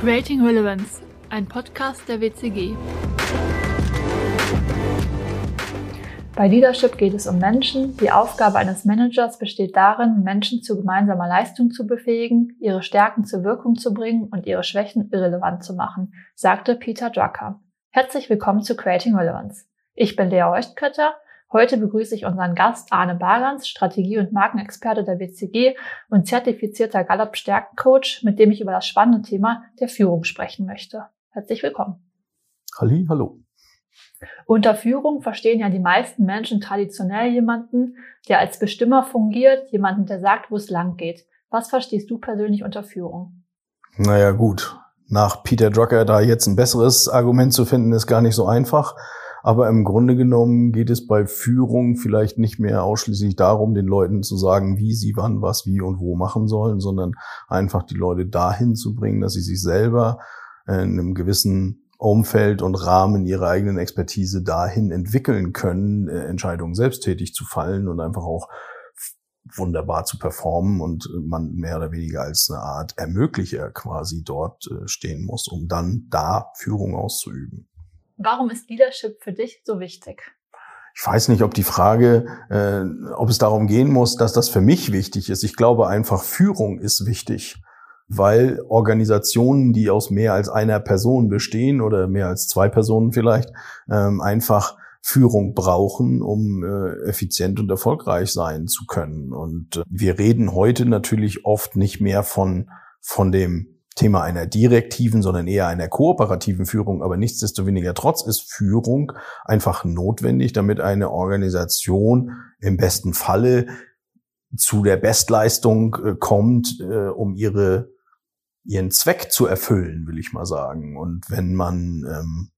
Creating Relevance, ein Podcast der WCG. Bei Leadership geht es um Menschen. Die Aufgabe eines Managers besteht darin, Menschen zu gemeinsamer Leistung zu befähigen, ihre Stärken zur Wirkung zu bringen und ihre Schwächen irrelevant zu machen, sagte Peter Drucker. Herzlich willkommen zu Creating Relevance. Ich bin Lea Oechtkötter Heute begrüße ich unseren Gast Arne Barans, Strategie- und Markenexperte der WCG und zertifizierter Gallup-Stärkencoach, mit dem ich über das spannende Thema der Führung sprechen möchte. Herzlich willkommen. Halli, hallo. Unter Führung verstehen ja die meisten Menschen traditionell jemanden, der als Bestimmer fungiert, jemanden, der sagt, wo es lang geht. Was verstehst du persönlich unter Führung? Naja, gut. Nach Peter Drucker da jetzt ein besseres Argument zu finden, ist gar nicht so einfach. Aber im Grunde genommen geht es bei Führung vielleicht nicht mehr ausschließlich darum, den Leuten zu sagen, wie sie wann, was, wie und wo machen sollen, sondern einfach die Leute dahin zu bringen, dass sie sich selber in einem gewissen Umfeld und Rahmen ihrer eigenen Expertise dahin entwickeln können, äh, Entscheidungen selbsttätig zu fallen und einfach auch wunderbar zu performen und man mehr oder weniger als eine Art Ermöglicher quasi dort äh, stehen muss, um dann da Führung auszuüben. Warum ist Leadership für dich so wichtig? Ich weiß nicht, ob die Frage, äh, ob es darum gehen muss, dass das für mich wichtig ist. Ich glaube einfach, Führung ist wichtig, weil Organisationen, die aus mehr als einer Person bestehen oder mehr als zwei Personen vielleicht, ähm, einfach Führung brauchen, um äh, effizient und erfolgreich sein zu können. Und äh, wir reden heute natürlich oft nicht mehr von, von dem Thema einer direktiven, sondern eher einer kooperativen Führung. Aber nichtsdestoweniger trotz ist Führung einfach notwendig, damit eine Organisation im besten Falle zu der Bestleistung äh, kommt, äh, um ihre ihren Zweck zu erfüllen, will ich mal sagen. Und wenn man ähm,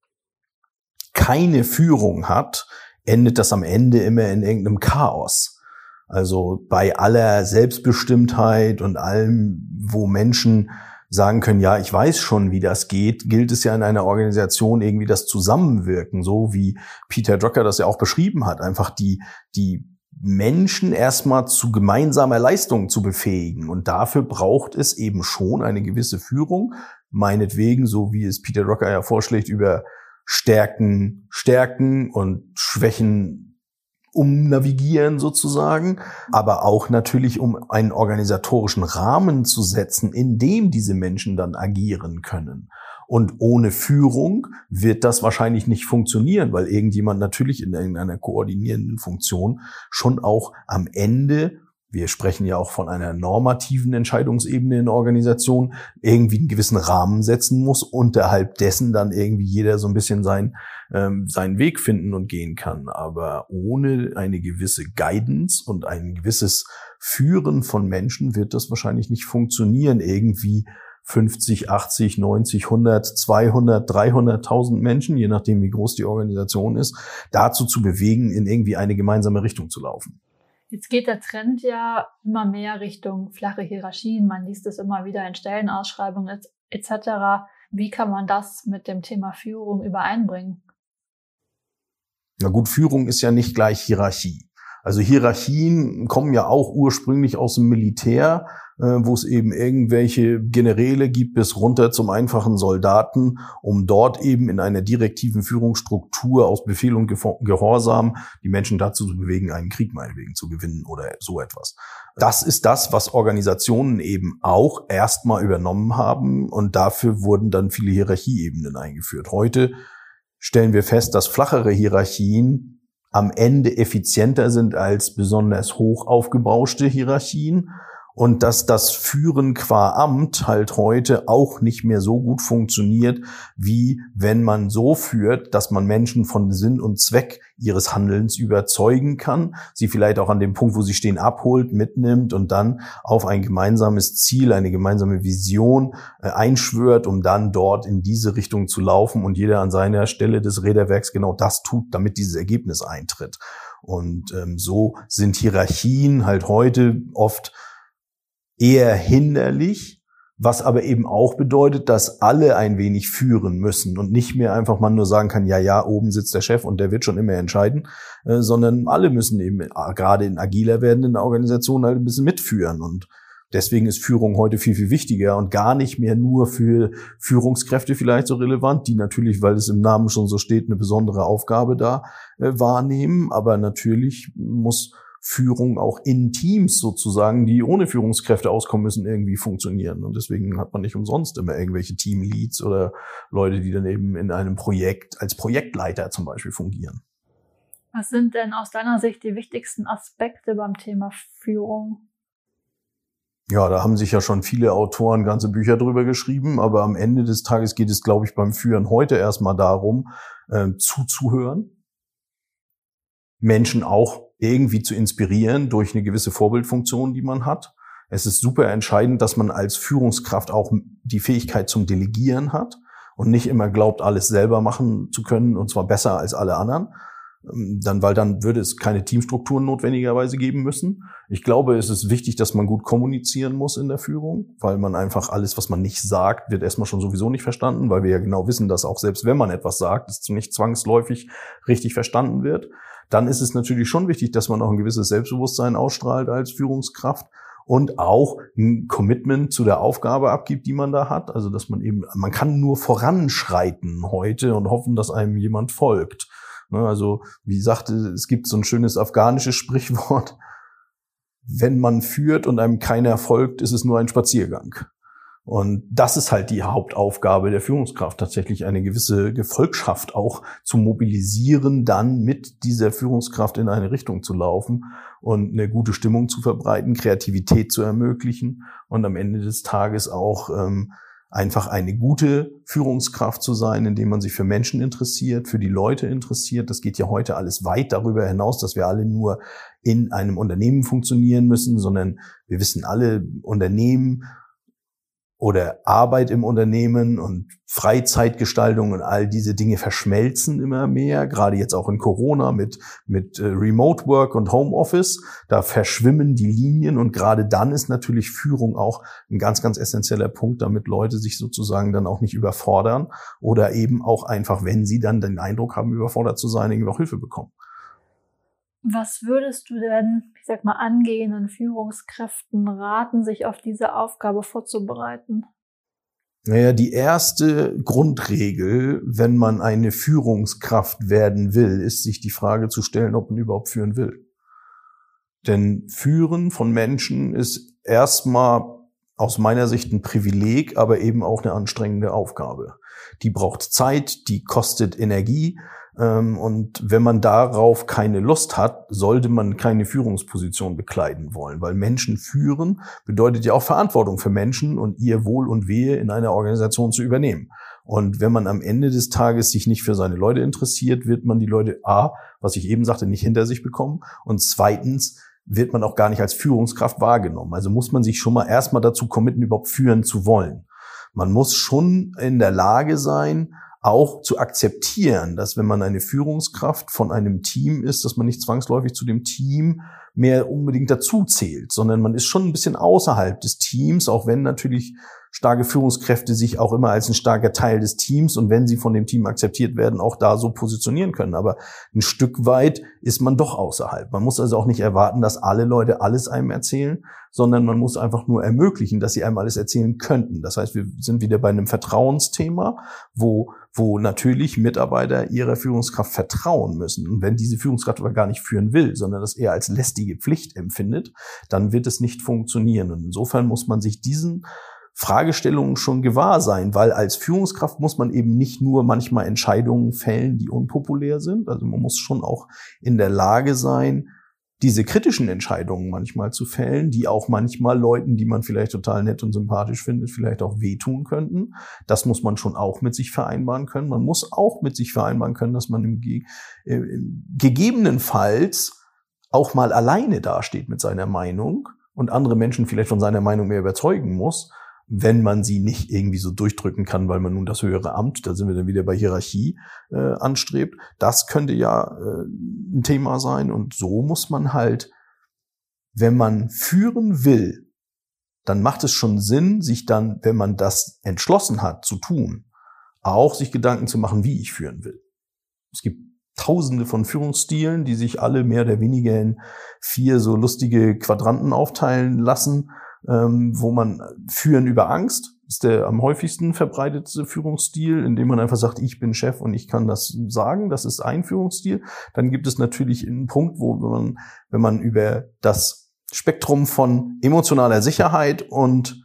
keine Führung hat, endet das am Ende immer in irgendeinem Chaos. Also bei aller Selbstbestimmtheit und allem, wo Menschen sagen können, ja, ich weiß schon, wie das geht, gilt es ja in einer Organisation irgendwie das Zusammenwirken, so wie Peter Drucker das ja auch beschrieben hat, einfach die, die Menschen erstmal zu gemeinsamer Leistung zu befähigen. Und dafür braucht es eben schon eine gewisse Führung, meinetwegen, so wie es Peter Drucker ja vorschlägt, über Stärken, Stärken und Schwächen umnavigieren sozusagen, aber auch natürlich, um einen organisatorischen Rahmen zu setzen, in dem diese Menschen dann agieren können. Und ohne Führung wird das wahrscheinlich nicht funktionieren, weil irgendjemand natürlich in irgendeiner koordinierenden Funktion schon auch am Ende wir sprechen ja auch von einer normativen Entscheidungsebene in Organisation, irgendwie einen gewissen Rahmen setzen muss, unterhalb dessen dann irgendwie jeder so ein bisschen sein, ähm, seinen Weg finden und gehen kann. Aber ohne eine gewisse Guidance und ein gewisses Führen von Menschen wird das wahrscheinlich nicht funktionieren, irgendwie 50, 80, 90, 100, 200, 300.000 Menschen, je nachdem wie groß die Organisation ist, dazu zu bewegen, in irgendwie eine gemeinsame Richtung zu laufen. Jetzt geht der Trend ja immer mehr Richtung flache Hierarchien. Man liest es immer wieder in Stellenausschreibungen etc. Wie kann man das mit dem Thema Führung übereinbringen? Na gut, Führung ist ja nicht gleich Hierarchie. Also Hierarchien kommen ja auch ursprünglich aus dem Militär, äh, wo es eben irgendwelche Generäle gibt bis runter zum einfachen Soldaten, um dort eben in einer direktiven Führungsstruktur aus Befehl und Gehorsam die Menschen dazu zu bewegen, einen Krieg meinetwegen zu gewinnen oder so etwas. Das ist das, was Organisationen eben auch erstmal übernommen haben und dafür wurden dann viele Hierarchieebenen eingeführt. Heute stellen wir fest, dass flachere Hierarchien am Ende effizienter sind als besonders hoch aufgebauschte Hierarchien und dass das Führen qua Amt halt heute auch nicht mehr so gut funktioniert, wie wenn man so führt, dass man Menschen von Sinn und Zweck ihres Handelns überzeugen kann, sie vielleicht auch an dem Punkt, wo sie stehen, abholt, mitnimmt und dann auf ein gemeinsames Ziel, eine gemeinsame Vision äh, einschwört, um dann dort in diese Richtung zu laufen und jeder an seiner Stelle des Räderwerks genau das tut, damit dieses Ergebnis eintritt. Und ähm, so sind Hierarchien halt heute oft eher hinderlich, was aber eben auch bedeutet, dass alle ein wenig führen müssen und nicht mehr einfach man nur sagen kann, ja, ja, oben sitzt der Chef und der wird schon immer entscheiden, äh, sondern alle müssen eben äh, gerade in agiler werdenden Organisationen halt ein bisschen mitführen und deswegen ist Führung heute viel, viel wichtiger und gar nicht mehr nur für Führungskräfte vielleicht so relevant, die natürlich, weil es im Namen schon so steht, eine besondere Aufgabe da äh, wahrnehmen. Aber natürlich muss Führung auch in Teams sozusagen, die ohne Führungskräfte auskommen müssen, irgendwie funktionieren. Und deswegen hat man nicht umsonst immer irgendwelche Teamleads oder Leute, die dann eben in einem Projekt als Projektleiter zum Beispiel fungieren. Was sind denn aus deiner Sicht die wichtigsten Aspekte beim Thema Führung? Ja, da haben sich ja schon viele Autoren ganze Bücher drüber geschrieben, aber am Ende des Tages geht es, glaube ich, beim Führen heute erstmal darum, äh, zuzuhören, Menschen auch irgendwie zu inspirieren durch eine gewisse Vorbildfunktion, die man hat. Es ist super entscheidend, dass man als Führungskraft auch die Fähigkeit zum Delegieren hat und nicht immer glaubt, alles selber machen zu können und zwar besser als alle anderen. Dann, weil dann würde es keine Teamstrukturen notwendigerweise geben müssen. Ich glaube, es ist wichtig, dass man gut kommunizieren muss in der Führung, weil man einfach alles, was man nicht sagt, wird erstmal schon sowieso nicht verstanden, weil wir ja genau wissen, dass auch selbst wenn man etwas sagt, es nicht zwangsläufig richtig verstanden wird dann ist es natürlich schon wichtig, dass man auch ein gewisses Selbstbewusstsein ausstrahlt als Führungskraft und auch ein Commitment zu der Aufgabe abgibt, die man da hat. Also dass man eben, man kann nur voranschreiten heute und hoffen, dass einem jemand folgt. Ne, also wie sagte, es gibt so ein schönes afghanisches Sprichwort, wenn man führt und einem keiner folgt, ist es nur ein Spaziergang. Und das ist halt die Hauptaufgabe der Führungskraft, tatsächlich eine gewisse Gefolgschaft auch zu mobilisieren, dann mit dieser Führungskraft in eine Richtung zu laufen und eine gute Stimmung zu verbreiten, Kreativität zu ermöglichen und am Ende des Tages auch ähm, einfach eine gute Führungskraft zu sein, indem man sich für Menschen interessiert, für die Leute interessiert. Das geht ja heute alles weit darüber hinaus, dass wir alle nur in einem Unternehmen funktionieren müssen, sondern wir wissen alle, Unternehmen oder Arbeit im Unternehmen und Freizeitgestaltung und all diese Dinge verschmelzen immer mehr, gerade jetzt auch in Corona mit, mit äh, Remote Work und Homeoffice. Da verschwimmen die Linien und gerade dann ist natürlich Führung auch ein ganz, ganz essentieller Punkt, damit Leute sich sozusagen dann auch nicht überfordern oder eben auch einfach, wenn sie dann den Eindruck haben, überfordert zu sein, irgendwie auch Hilfe bekommen. Was würdest du denn, ich sag mal, angehenden Führungskräften raten, sich auf diese Aufgabe vorzubereiten? Naja, die erste Grundregel, wenn man eine Führungskraft werden will, ist sich die Frage zu stellen, ob man überhaupt führen will. Denn Führen von Menschen ist erstmal aus meiner Sicht ein Privileg, aber eben auch eine anstrengende Aufgabe. Die braucht Zeit, die kostet Energie und wenn man darauf keine Lust hat, sollte man keine Führungsposition bekleiden wollen, weil Menschen führen bedeutet ja auch Verantwortung für Menschen und ihr Wohl und Wehe in einer Organisation zu übernehmen. Und wenn man am Ende des Tages sich nicht für seine Leute interessiert, wird man die Leute A, was ich eben sagte, nicht hinter sich bekommen und zweitens wird man auch gar nicht als Führungskraft wahrgenommen. Also muss man sich schon mal erstmal dazu committen, überhaupt führen zu wollen. Man muss schon in der Lage sein, auch zu akzeptieren, dass wenn man eine Führungskraft von einem Team ist, dass man nicht zwangsläufig zu dem Team mehr unbedingt dazu zählt, sondern man ist schon ein bisschen außerhalb des Teams, auch wenn natürlich starke Führungskräfte sich auch immer als ein starker Teil des Teams und wenn sie von dem Team akzeptiert werden, auch da so positionieren können. Aber ein Stück weit ist man doch außerhalb. Man muss also auch nicht erwarten, dass alle Leute alles einem erzählen, sondern man muss einfach nur ermöglichen, dass sie einem alles erzählen könnten. Das heißt, wir sind wieder bei einem Vertrauensthema, wo wo natürlich Mitarbeiter ihrer Führungskraft vertrauen müssen. Und wenn diese Führungskraft aber gar nicht führen will, sondern das eher als lästige Pflicht empfindet, dann wird es nicht funktionieren. Und insofern muss man sich diesen Fragestellungen schon gewahr sein, weil als Führungskraft muss man eben nicht nur manchmal Entscheidungen fällen, die unpopulär sind. Also man muss schon auch in der Lage sein, diese kritischen Entscheidungen manchmal zu fällen, die auch manchmal Leuten, die man vielleicht total nett und sympathisch findet, vielleicht auch wehtun könnten. Das muss man schon auch mit sich vereinbaren können. Man muss auch mit sich vereinbaren können, dass man im, Ge äh, gegebenenfalls auch mal alleine dasteht mit seiner Meinung und andere Menschen vielleicht von seiner Meinung mehr überzeugen muss wenn man sie nicht irgendwie so durchdrücken kann, weil man nun das höhere Amt, da sind wir dann wieder bei Hierarchie, äh, anstrebt. Das könnte ja äh, ein Thema sein. Und so muss man halt, wenn man führen will, dann macht es schon Sinn, sich dann, wenn man das entschlossen hat zu tun, auch sich Gedanken zu machen, wie ich führen will. Es gibt tausende von Führungsstilen, die sich alle mehr oder weniger in vier so lustige Quadranten aufteilen lassen ähm, wo man führen über Angst ist der am häufigsten verbreitete Führungsstil, indem man einfach sagt, ich bin Chef und ich kann das sagen. Das ist ein Führungsstil. Dann gibt es natürlich einen Punkt, wo man, wenn man über das Spektrum von emotionaler Sicherheit und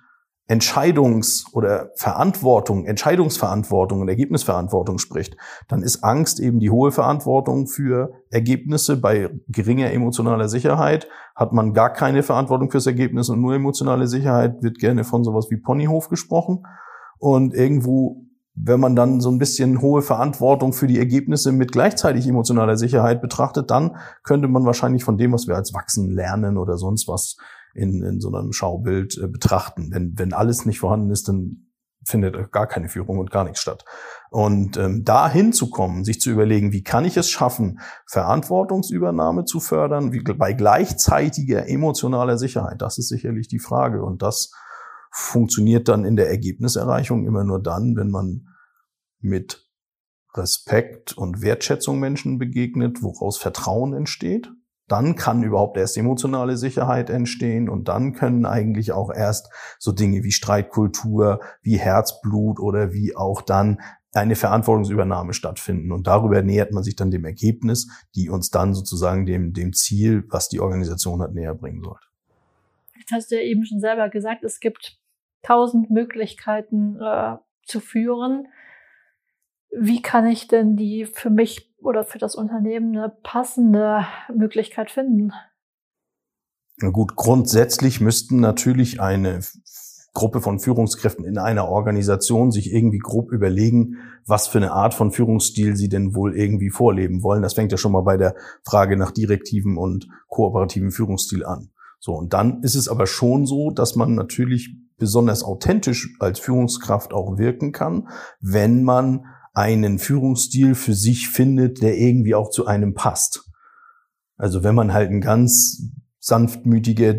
Entscheidungs- oder Verantwortung, Entscheidungsverantwortung und Ergebnisverantwortung spricht, dann ist Angst eben die hohe Verantwortung für Ergebnisse. Bei geringer emotionaler Sicherheit hat man gar keine Verantwortung fürs Ergebnis und nur emotionale Sicherheit wird gerne von sowas wie Ponyhof gesprochen. Und irgendwo, wenn man dann so ein bisschen hohe Verantwortung für die Ergebnisse mit gleichzeitig emotionaler Sicherheit betrachtet, dann könnte man wahrscheinlich von dem, was wir als wachsen lernen oder sonst was in, in so einem Schaubild äh, betrachten. Wenn, wenn alles nicht vorhanden ist, dann findet gar keine Führung und gar nichts statt. Und ähm, da hinzukommen, sich zu überlegen, wie kann ich es schaffen, Verantwortungsübernahme zu fördern, wie, bei gleichzeitiger emotionaler Sicherheit, das ist sicherlich die Frage. Und das funktioniert dann in der Ergebniserreichung immer nur dann, wenn man mit Respekt und Wertschätzung Menschen begegnet, woraus Vertrauen entsteht dann kann überhaupt erst emotionale Sicherheit entstehen und dann können eigentlich auch erst so Dinge wie Streitkultur, wie Herzblut oder wie auch dann eine Verantwortungsübernahme stattfinden. Und darüber nähert man sich dann dem Ergebnis, die uns dann sozusagen dem, dem Ziel, was die Organisation hat, näher bringen sollte. Jetzt hast du ja eben schon selber gesagt, es gibt tausend Möglichkeiten äh, zu führen. Wie kann ich denn die für mich oder für das Unternehmen eine passende Möglichkeit finden? Na gut, grundsätzlich müssten natürlich eine Gruppe von Führungskräften in einer Organisation sich irgendwie grob überlegen, was für eine Art von Führungsstil sie denn wohl irgendwie vorleben wollen. Das fängt ja schon mal bei der Frage nach direktiven und kooperativen Führungsstil an. So, und dann ist es aber schon so, dass man natürlich besonders authentisch als Führungskraft auch wirken kann, wenn man einen Führungsstil für sich findet, der irgendwie auch zu einem passt. Also wenn man halt ein ganz sanftmütiger,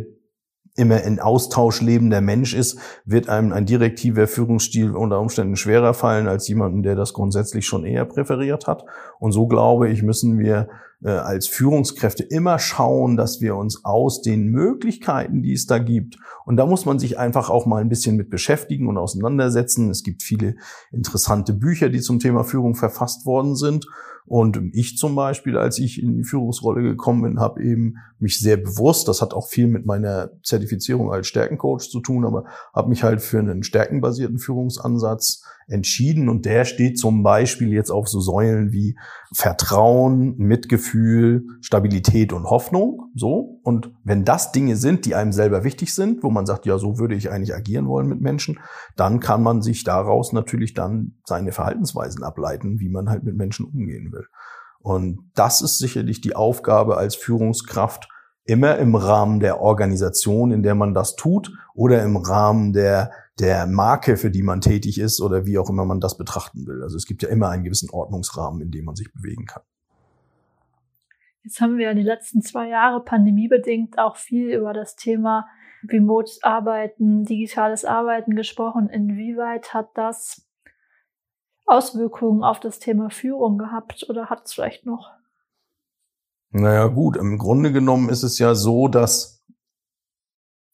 immer in Austausch lebender Mensch ist, wird einem ein direktiver Führungsstil unter Umständen schwerer fallen als jemanden, der das grundsätzlich schon eher präferiert hat. Und so glaube ich, müssen wir äh, als Führungskräfte immer schauen, dass wir uns aus den Möglichkeiten, die es da gibt, und da muss man sich einfach auch mal ein bisschen mit beschäftigen und auseinandersetzen. Es gibt viele interessante Bücher, die zum Thema Führung verfasst worden sind. Und ich zum Beispiel, als ich in die Führungsrolle gekommen bin, habe eben mich sehr bewusst, das hat auch viel mit meiner Zertifizierung als Stärkencoach zu tun, aber habe mich halt für einen stärkenbasierten Führungsansatz entschieden und der steht zum Beispiel jetzt auf so Säulen wie Vertrauen, Mitgefühl, Stabilität und Hoffnung. So. Und wenn das Dinge sind, die einem selber wichtig sind, wo man sagt, ja, so würde ich eigentlich agieren wollen mit Menschen, dann kann man sich daraus natürlich dann seine Verhaltensweisen ableiten, wie man halt mit Menschen umgehen will. Und das ist sicherlich die Aufgabe als Führungskraft, immer im Rahmen der Organisation, in der man das tut, oder im Rahmen der der Marke, für die man tätig ist oder wie auch immer man das betrachten will. Also es gibt ja immer einen gewissen Ordnungsrahmen, in dem man sich bewegen kann. Jetzt haben wir in den letzten zwei Jahre pandemiebedingt auch viel über das Thema Remote Arbeiten, digitales Arbeiten gesprochen. Inwieweit hat das Auswirkungen auf das Thema Führung gehabt oder hat es vielleicht noch? Naja gut, im Grunde genommen ist es ja so, dass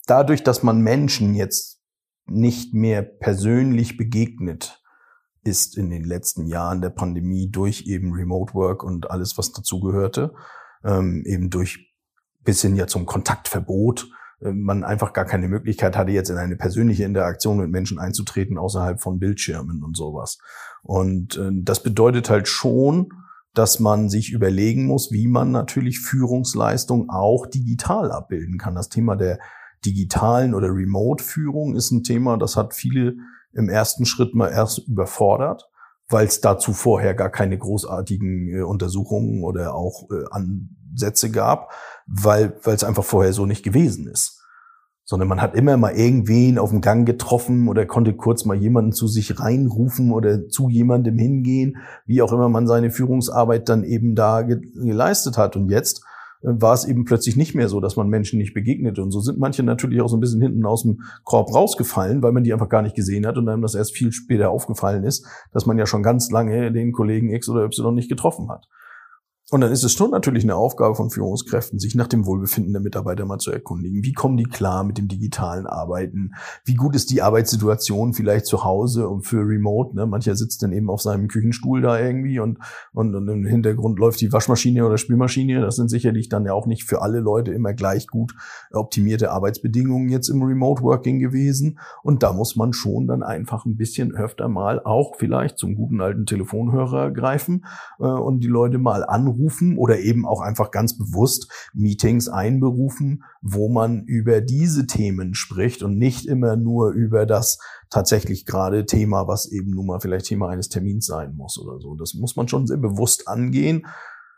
dadurch, dass man Menschen jetzt nicht mehr persönlich begegnet ist in den letzten Jahren der Pandemie durch eben Remote Work und alles, was dazugehörte, ähm, eben durch bis hin ja zum Kontaktverbot, äh, man einfach gar keine Möglichkeit hatte, jetzt in eine persönliche Interaktion mit Menschen einzutreten, außerhalb von Bildschirmen und sowas. Und äh, das bedeutet halt schon, dass man sich überlegen muss, wie man natürlich Führungsleistung auch digital abbilden kann. Das Thema der digitalen oder Remote-Führung ist ein Thema, das hat viele im ersten Schritt mal erst überfordert, weil es dazu vorher gar keine großartigen äh, Untersuchungen oder auch äh, Ansätze gab, weil es einfach vorher so nicht gewesen ist. Sondern man hat immer mal irgendwen auf dem Gang getroffen oder konnte kurz mal jemanden zu sich reinrufen oder zu jemandem hingehen, wie auch immer man seine Führungsarbeit dann eben da ge geleistet hat. Und jetzt war es eben plötzlich nicht mehr so, dass man Menschen nicht begegnete. Und so sind manche natürlich auch so ein bisschen hinten aus dem Korb rausgefallen, weil man die einfach gar nicht gesehen hat und einem das erst viel später aufgefallen ist, dass man ja schon ganz lange den Kollegen X oder Y nicht getroffen hat. Und dann ist es schon natürlich eine Aufgabe von Führungskräften, sich nach dem Wohlbefinden der Mitarbeiter mal zu erkundigen. Wie kommen die klar mit dem digitalen Arbeiten? Wie gut ist die Arbeitssituation vielleicht zu Hause und für Remote? Ne? Mancher sitzt dann eben auf seinem Küchenstuhl da irgendwie und, und, und im Hintergrund läuft die Waschmaschine oder Spülmaschine. Das sind sicherlich dann ja auch nicht für alle Leute immer gleich gut optimierte Arbeitsbedingungen jetzt im Remote Working gewesen. Und da muss man schon dann einfach ein bisschen öfter mal auch vielleicht zum guten alten Telefonhörer greifen äh, und die Leute mal anrufen einberufen oder eben auch einfach ganz bewusst Meetings einberufen, wo man über diese Themen spricht und nicht immer nur über das tatsächlich gerade Thema, was eben nun mal vielleicht Thema eines Termins sein muss oder so. Das muss man schon sehr bewusst angehen.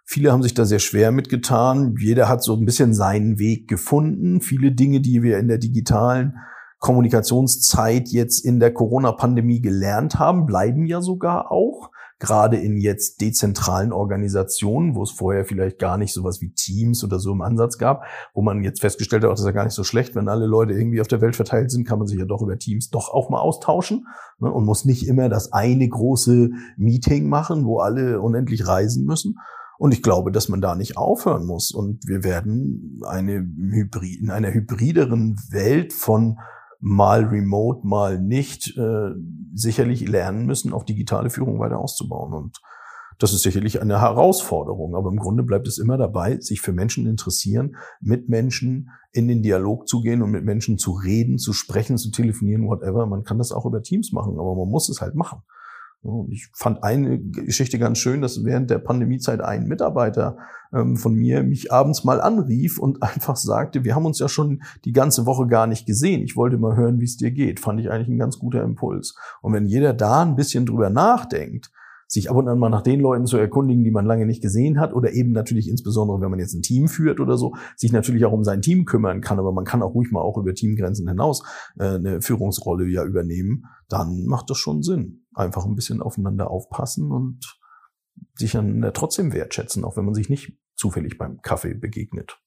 Viele haben sich da sehr schwer mitgetan. Jeder hat so ein bisschen seinen Weg gefunden. Viele Dinge, die wir in der digitalen Kommunikationszeit jetzt in der Corona-Pandemie gelernt haben, bleiben ja sogar auch gerade in jetzt dezentralen Organisationen, wo es vorher vielleicht gar nicht sowas wie Teams oder so im Ansatz gab, wo man jetzt festgestellt hat, das ist ja gar nicht so schlecht, wenn alle Leute irgendwie auf der Welt verteilt sind, kann man sich ja doch über Teams doch auch mal austauschen ne, und muss nicht immer das eine große Meeting machen, wo alle unendlich reisen müssen. Und ich glaube, dass man da nicht aufhören muss. Und wir werden eine Hybrid, in einer hybrideren Welt von mal remote, mal nicht, äh, sicherlich lernen müssen, auch digitale Führung weiter auszubauen. Und das ist sicherlich eine Herausforderung, aber im Grunde bleibt es immer dabei, sich für Menschen interessieren, mit Menschen in den Dialog zu gehen und mit Menschen zu reden, zu sprechen, zu telefonieren, whatever. Man kann das auch über Teams machen, aber man muss es halt machen. Ich fand eine Geschichte ganz schön, dass während der Pandemiezeit ein Mitarbeiter ähm, von mir mich abends mal anrief und einfach sagte, wir haben uns ja schon die ganze Woche gar nicht gesehen. Ich wollte mal hören, wie es dir geht. Fand ich eigentlich ein ganz guter Impuls. Und wenn jeder da ein bisschen drüber nachdenkt, sich ab und an mal nach den Leuten zu erkundigen, die man lange nicht gesehen hat, oder eben natürlich insbesondere, wenn man jetzt ein Team führt oder so, sich natürlich auch um sein Team kümmern kann, aber man kann auch ruhig mal auch über Teamgrenzen hinaus äh, eine Führungsrolle ja übernehmen, dann macht das schon Sinn einfach ein bisschen aufeinander aufpassen und sich dann trotzdem wertschätzen, auch wenn man sich nicht zufällig beim Kaffee begegnet.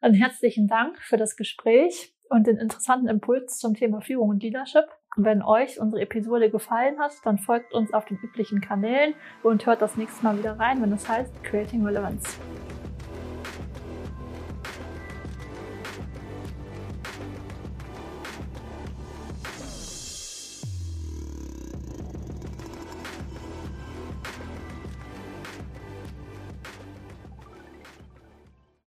Dann herzlichen Dank für das Gespräch und den interessanten Impuls zum Thema Führung und Leadership. Wenn euch unsere Episode gefallen hat, dann folgt uns auf den üblichen Kanälen und hört das nächste Mal wieder rein, wenn es heißt Creating Relevance.